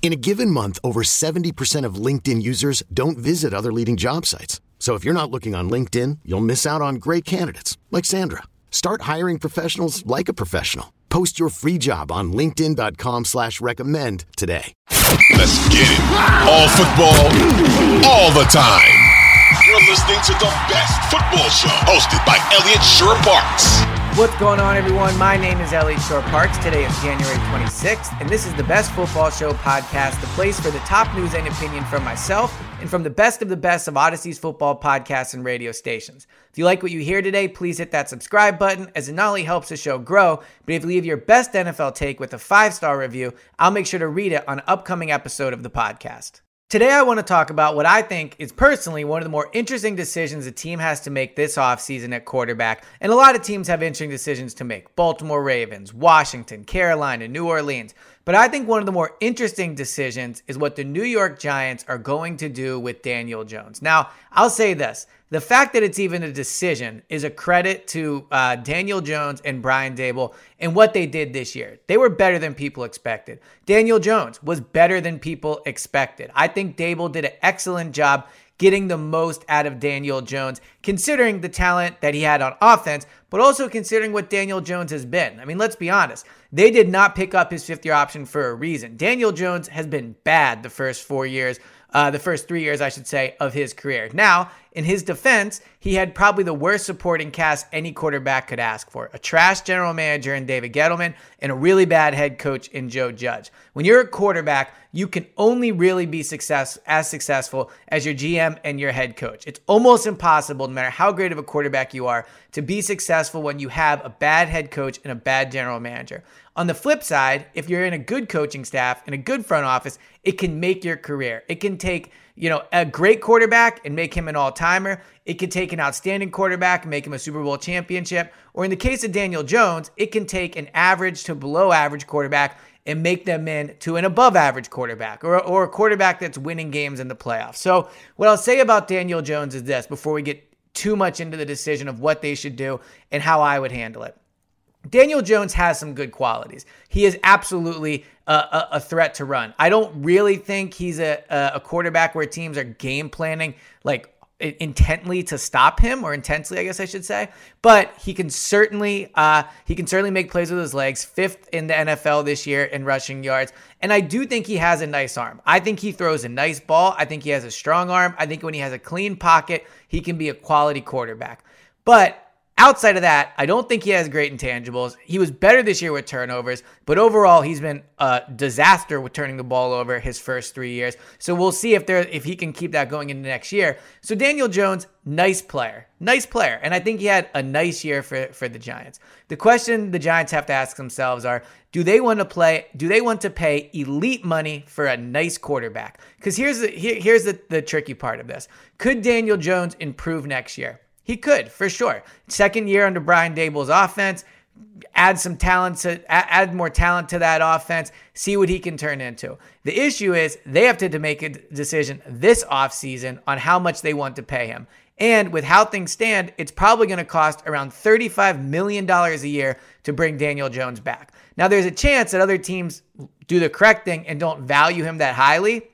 In a given month, over 70% of LinkedIn users don't visit other leading job sites. So if you're not looking on LinkedIn, you'll miss out on great candidates like Sandra. Start hiring professionals like a professional. Post your free job on LinkedIn.com slash recommend today. Let's get it. All football, all the time. You're listening to the best football show hosted by Elliot Shorr-Parks. What's going on, everyone? My name is Elliot Shorr-Parks. Today is January 26th, and this is the Best Football Show podcast, the place for the top news and opinion from myself and from the best of the best of Audacy's football podcasts and radio stations. If you like what you hear today, please hit that subscribe button as it not only helps the show grow, but if you leave your best NFL take with a five star review, I'll make sure to read it on an upcoming episode of the podcast. Today, I want to talk about what I think is personally one of the more interesting decisions a team has to make this offseason at quarterback. And a lot of teams have interesting decisions to make Baltimore Ravens, Washington, Carolina, New Orleans. But I think one of the more interesting decisions is what the New York Giants are going to do with Daniel Jones. Now, I'll say this the fact that it's even a decision is a credit to uh, Daniel Jones and Brian Daboll and what they did this year. They were better than people expected. Daniel Jones was better than people expected. I think Daboll did an excellent job getting the most out of Daniel Jones, considering the talent that he had on offense, but also considering what Daniel Jones has been. I mean, let's be honest. They did not pick up his fifth year option for a reason. Daniel Jones has been bad the first four years uh, the first three years, I should say, of his career. Now, in his defense, he had probably the worst supporting cast any quarterback could ask for a trash general manager in David Gettleman and a really bad head coach in Joe Judge. When you're a quarterback, you can only really be success as successful as your GM and your head coach. It's almost impossible, no matter how great of a quarterback you are, to be successful when you have a bad head coach and a bad general manager. On the flip side, if you're in a good coaching staff and a good front office, it can make your career. It can take, you know, a great quarterback and make him an all-timer. It can take an outstanding quarterback and make him a Super Bowl championship. Or in the case of Daniel Jones, it can take an average to below average quarterback and make them into an above average quarterback or, or a quarterback that's winning games in the playoffs. So, what I'll say about Daniel Jones is this before we get too much into the decision of what they should do and how I would handle it. Daniel Jones has some good qualities. He is absolutely a, a, a threat to run. I don't really think he's a, a quarterback where teams are game planning like intently to stop him or intensely i guess i should say. But he can certainly uh, he can certainly make plays with his legs. Fifth in the nfl this year in rushing yards. And i do think he has a nice arm. I think he throws a nice ball. I think he has a strong arm. I think when he has a clean pocket he can be a quality quarterback. But Outside of that, I don't think he has great intangibles. He was better this year with turnovers, but overall, he's been a disaster with turning the ball over his first three years. So we'll see if there if he can keep that going into next year. So Daniel Jones, nice player, nice player, and I think he had a nice year for for the Giants. The question the Giants have to ask themselves are: Do they want to play? Do they want to pay elite money for a nice quarterback? Because here's the here, here's the, the tricky part of this: Could Daniel Jones improve next year? He could, for sure. Second year under Brian Daboll's offense, add some talent to add more talent to that offense, see what he can turn into. The issue is they have to make a decision this offseason on how much they want to pay him. And with how things stand, it's probably going to cost around $35 million a year to bring Daniel Jones back. Now, there's a chance that other teams do the correct thing and don't value him that highly.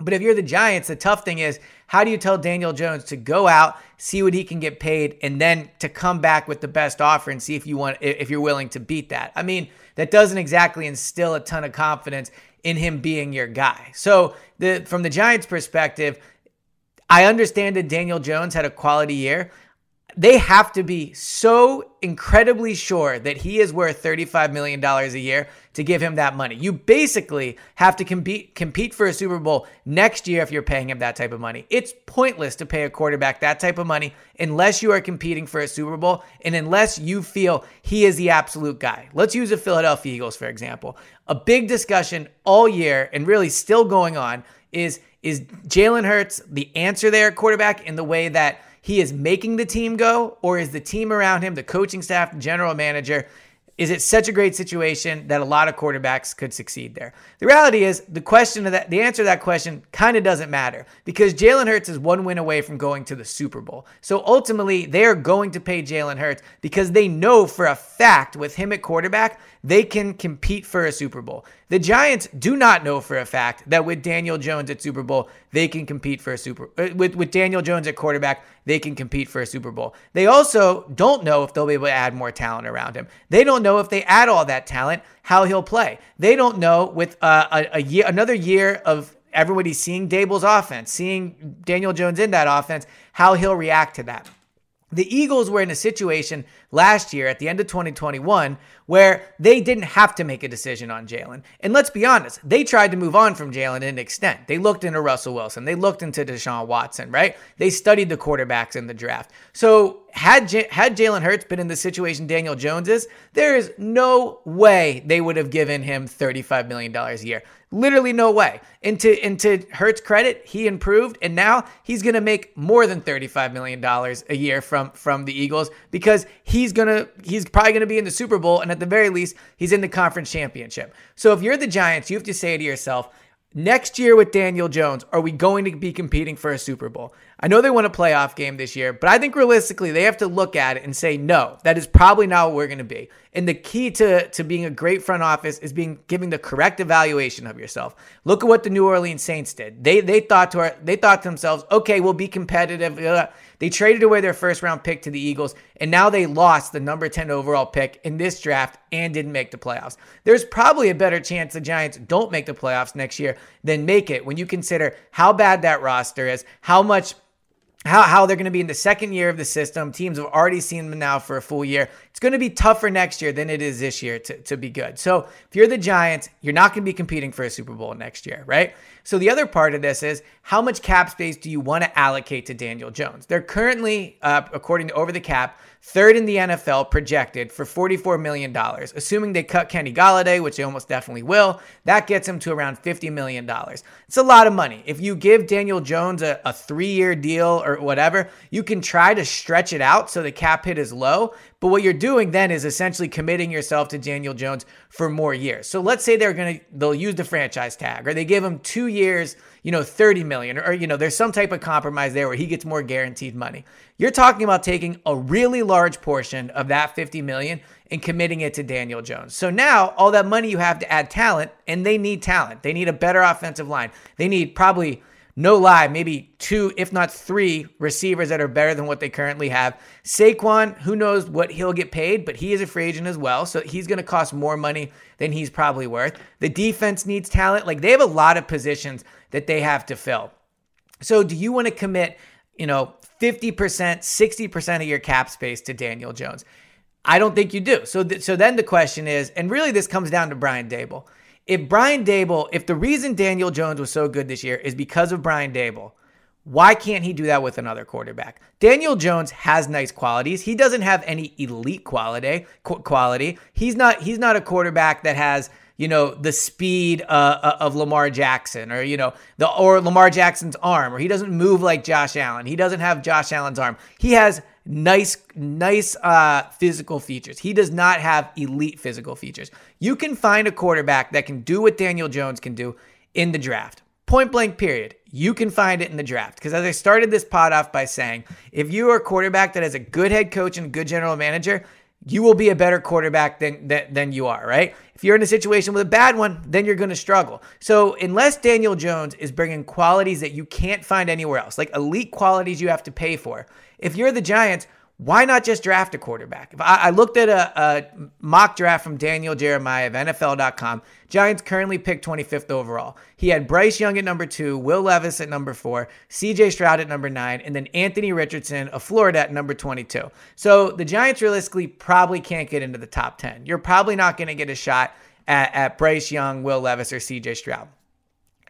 But if you're the Giants, the tough thing is how do you tell Daniel Jones to go out, see what he can get paid, and then to come back with the best offer and see if you want if you're willing to beat that? I mean, that doesn't exactly instill a ton of confidence in him being your guy. So the from the Giants' perspective, I understand that Daniel Jones had a quality year. They have to be so incredibly sure that he is worth $35 million a year to give him that money. You basically have to compete compete for a Super Bowl next year if you're paying him that type of money. It's pointless to pay a quarterback that type of money unless you are competing for a Super Bowl and unless you feel he is the absolute guy. Let's use the Philadelphia Eagles for example. A big discussion all year and really still going on is is Jalen Hurts the answer there quarterback in the way that he is making the team go, or is the team around him, the coaching staff, general manager, is it such a great situation that a lot of quarterbacks could succeed there? The reality is the question of that, the answer to that question kind of doesn't matter because Jalen Hurts is one win away from going to the Super Bowl. So ultimately, they are going to pay Jalen Hurts because they know for a fact with him at quarterback they can compete for a Super Bowl. The Giants do not know for a fact that with Daniel Jones at Super Bowl, they can compete for a Super uh, with with Daniel Jones at quarterback, they can compete for a Super Bowl. They also don't know if they'll be able to add more talent around him. They don't know if they add all that talent how he'll play. They don't know with uh, a, a year another year of everybody seeing Daboll's offense, seeing Daniel Jones in that offense, how he'll react to that. The Eagles were in a situation last year at the end of 2021 where they didn't have to make a decision on Jalen. And let's be honest, they tried to move on from Jalen in an extent. They looked into Russell Wilson, they looked into Deshaun Watson, right? They studied the quarterbacks in the draft. So had J- had Jalen Hurts been in the situation Daniel Jones is, there is no way they would have given him $35 million a year. Literally no way. And to, and to Hurts' credit, he improved, and now he's going to make more than $35 million a year from, from the Eagles because he's going to he's probably going to be in the Super Bowl, and at the very least, he's in the conference championship. So if you're the Giants, you have to say to yourself, next year with Daniel Jones, are we going to be competing for a Super Bowl? I know they won a playoff game this year, but I think realistically they have to look at it and say, no, that is probably not what we're going to be. And the key to, to being a great front office is being giving the correct evaluation of yourself. Look at what the New Orleans Saints did. They they thought to our, they thought to themselves, okay, we'll be competitive. They traded away their first round pick to the Eagles, and now they lost the number 10 overall pick in this draft and didn't make the playoffs. There's probably a better chance the Giants don't make the playoffs next year than make it when you consider how bad that roster is, how much how, how they're going to be in the second year of the system. Teams have already seen them now for a full year. It's going to be tougher next year than it is this year to, to be good. So if you're the Giants, you're not going to be competing for a Super Bowl next year, right? So the other part of this is how much cap space do you want to allocate to Daniel Jones? They're currently, uh, according to Over the Cap, third in the NFL projected for $44 million. Assuming they cut Kenny Golladay, which they almost definitely will, that gets him to around $50 million. It's a lot of money. If you give Daniel Jones a, a three year deal or whatever, you can try to stretch it out so the cap hit is low. But what you're doing then is essentially committing yourself to Daniel Jones for more years. So let's say they're going to, they'll use the franchise tag or they give him two years you know, 30 million or, you know, there's some type of compromise there where he gets more guaranteed money. You're talking about taking a really large portion of that 50 million and committing it to Daniel Jones. So now all that money you have to add talent and they need talent. They need a better offensive line. They need probably no lie, maybe two, if not three receivers that are better than what they currently have. Saquon, who knows what he'll get paid, but he is a free agent as well. So he's going to cost more money than he's probably worth. The defense needs talent. Like they have a lot of positions that they have to fill. So do you want to commit, you know, 50%, 60% of your cap space to Daniel Jones? I don't think you do. So, th- so then the question is, and really this comes down to Brian Daboll. If Brian Daboll, if the reason Daniel Jones was so good this year is because of Brian Daboll, why can't he do that with another quarterback? Daniel Jones has nice qualities. He doesn't have any elite quality. Quality. He's not. He's not a quarterback that has you know, the speed uh, uh, of Lamar Jackson or, you know, the or Lamar Jackson's arm or he doesn't move like Josh Allen. He doesn't have Josh Allen's arm. He has nice nice uh, physical features. He does not have elite physical features. You can find a quarterback that can do what Daniel Jones can do in the draft. Point blank period. You can find it in the draft. Because as I started this pod off by saying, if you are a quarterback that has a good head coach and a good general manager, you will be a better quarterback than, than, than you are, right? If you're in a situation with a bad one, then you're going to struggle. So, unless Daniel Jones is bringing qualities that you can't find anywhere else, like elite qualities you have to pay for, if you're the Giants, why not just draft a quarterback? If I, I looked at a, a, mock draft from Daniel Jeremiah of NFL.com. Giants currently picked 25th overall. He had Bryce Young at number two, Will Levis at number four, CJ Stroud at number nine, and then Anthony Richardson of Florida at number 22. So the Giants realistically probably can't get into the top 10. You're probably not going to get a shot at, at Bryce Young, Will Levis, or CJ Stroud.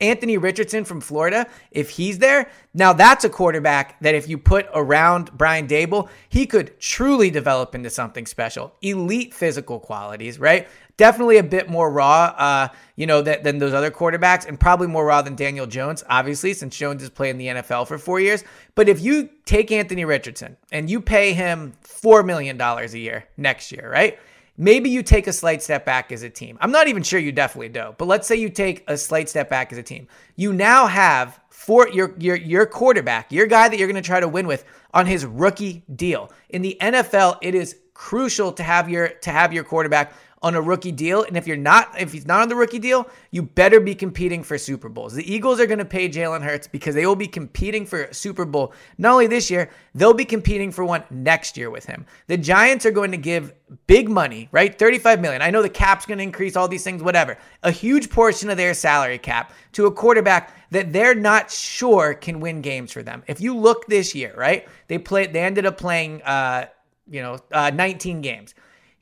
Anthony Richardson from Florida, if he's there, now that's a quarterback that if you put around Brian Daboll, he could truly develop into something special. Elite physical qualities, right? Definitely a bit more raw, uh, you know, than, than those other quarterbacks, and probably more raw than Daniel Jones, obviously, since Jones has played in the NFL for four years. But if you take Anthony Richardson and you pay him $4 million a year next year, right? Maybe you take a slight step back as a team. I'm not even sure you definitely do, but let's say you take a slight step back as a team. You now have for your your your quarterback, your guy that you're going to try to win with on his rookie deal. In the NFL, it is crucial to have your to have your quarterback on a rookie deal. And if you're not, if he's not on the rookie deal, you better be competing for Super Bowls. The Eagles are going to pay Jalen Hurts because they will be competing for Super Bowl not only this year, they'll be competing for one next year with him. The Giants are going to give big money, right? 35 million. I know the cap's going to increase all these things, whatever. A huge portion of their salary cap to a quarterback that they're not sure can win games for them. If you look this year, right? They played they ended up playing uh, you know, uh, 19 games.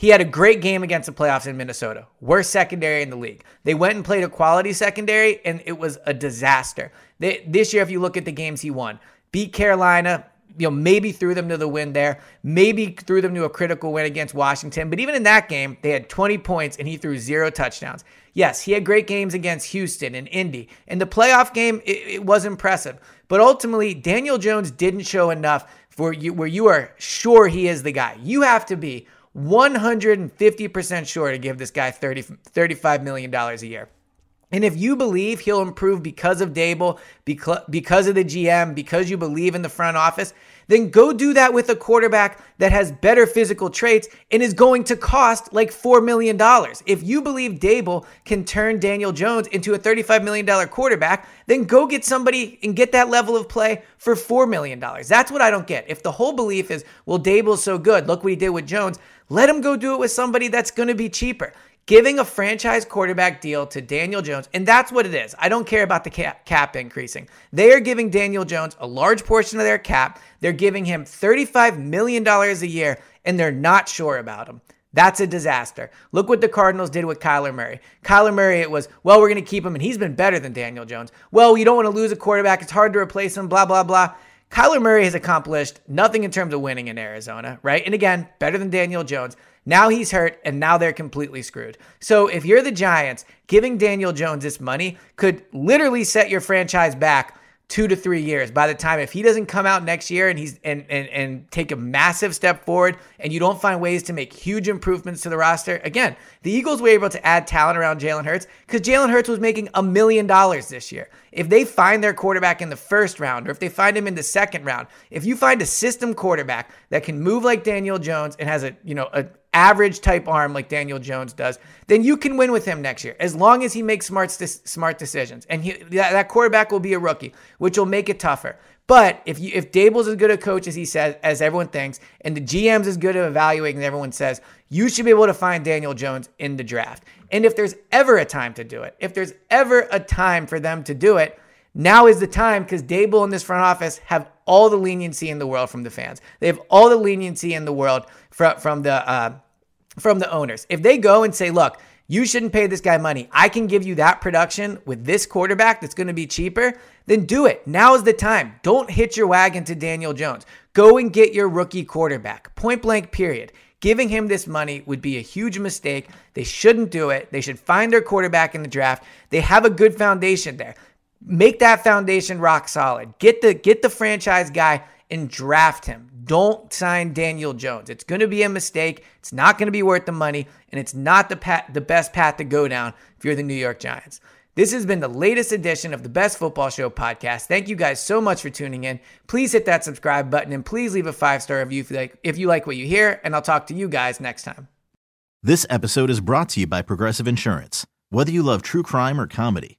He had a great game against the playoffs in Minnesota. Worst secondary in the league. They went and played a quality secondary, and it was a disaster. They, this year, if you look at the games he won, beat Carolina, you know, maybe threw them to the win there, maybe threw them to a critical win against Washington. But even in that game, they had 20 points and he threw zero touchdowns. Yes, he had great games against Houston and Indy. And the playoff game, it, it was impressive. But ultimately, Daniel Jones didn't show enough for you where you are sure he is the guy. You have to be 150% sure to give this guy 30, $35 million a year. And if you believe he'll improve because of Daboll, because of the GM, because you believe in the front office, then go do that with a quarterback that has better physical traits and is going to cost like $4 million. If you believe Daboll can turn Daniel Jones into a $35 million quarterback, then go get somebody and get that level of play for $4 million. That's what I don't get. If the whole belief is, well, Daboll's so good, look what he did with Jones, let him go do it with somebody that's going to be cheaper giving a franchise quarterback deal to Daniel Jones, and that's what it is. I don't care about the cap, cap, increasing. They are giving Daniel Jones a large portion of their cap. They're giving him $35 million a year, and they're not sure about him. That's a disaster. Look what the Cardinals did with Kyler Murray. Kyler Murray, it was, well, we're going to keep him, and he's been better than Daniel Jones. Well, you don't want to lose a quarterback. It's hard to replace him, blah, blah, blah. Kyler Murray has accomplished nothing in terms of winning in Arizona, right? And again, better than Daniel Jones. Now he's hurt, and now they're completely screwed. So if you're the Giants, giving Daniel Jones this money could literally set your franchise back two to three years. By the time if he doesn't come out next year and he's and and and take a massive step forward, and you don't find ways to make huge improvements to the roster, again, the Eagles were able to add talent around Jalen Hurts because Jalen Hurts was making a million dollars this year. If they find their quarterback in the first round, or if they find him in the second round, if you find a system quarterback that can move like Daniel Jones and has a you know a average type arm like Daniel Jones does, then you can win with him next year as long as he makes smart smart decisions. And he, that, that quarterback will be a rookie, which will make it tougher. But if you if Daboll's as good a coach as he says, as everyone thinks, and the GM's as good at evaluating as everyone says, you should be able to find Daniel Jones in the draft. And if there's ever a time to do it, if there's ever a time for them to do it, now is the time because Daboll and this front office have all the leniency in the world from the fans. They have all the leniency in the world from from the uh, from the owners. If they go and say, "Look, you shouldn't pay this guy money. I can give you that production with this quarterback that's going to be cheaper," then do it. Now is the time. Don't hitch your wagon to Daniel Jones. Go and get your rookie quarterback. Point blank. Period. Giving him this money would be a huge mistake. They shouldn't do it. They should find their quarterback in the draft. They have a good foundation there make that foundation rock solid. Get the get the franchise guy and draft him. Don't sign Daniel Jones. It's going to be a mistake. It's not going to be worth the money, and it's not the pat, the best path to go down if you're the New York Giants. This has been the latest edition of the Best Football Show podcast. Thank you guys so much for tuning in. Please hit that subscribe button and please leave a five star review if you like if you like what you hear. And I'll talk to you guys next time. This episode is brought to you by Progressive Insurance. Whether you love true crime or comedy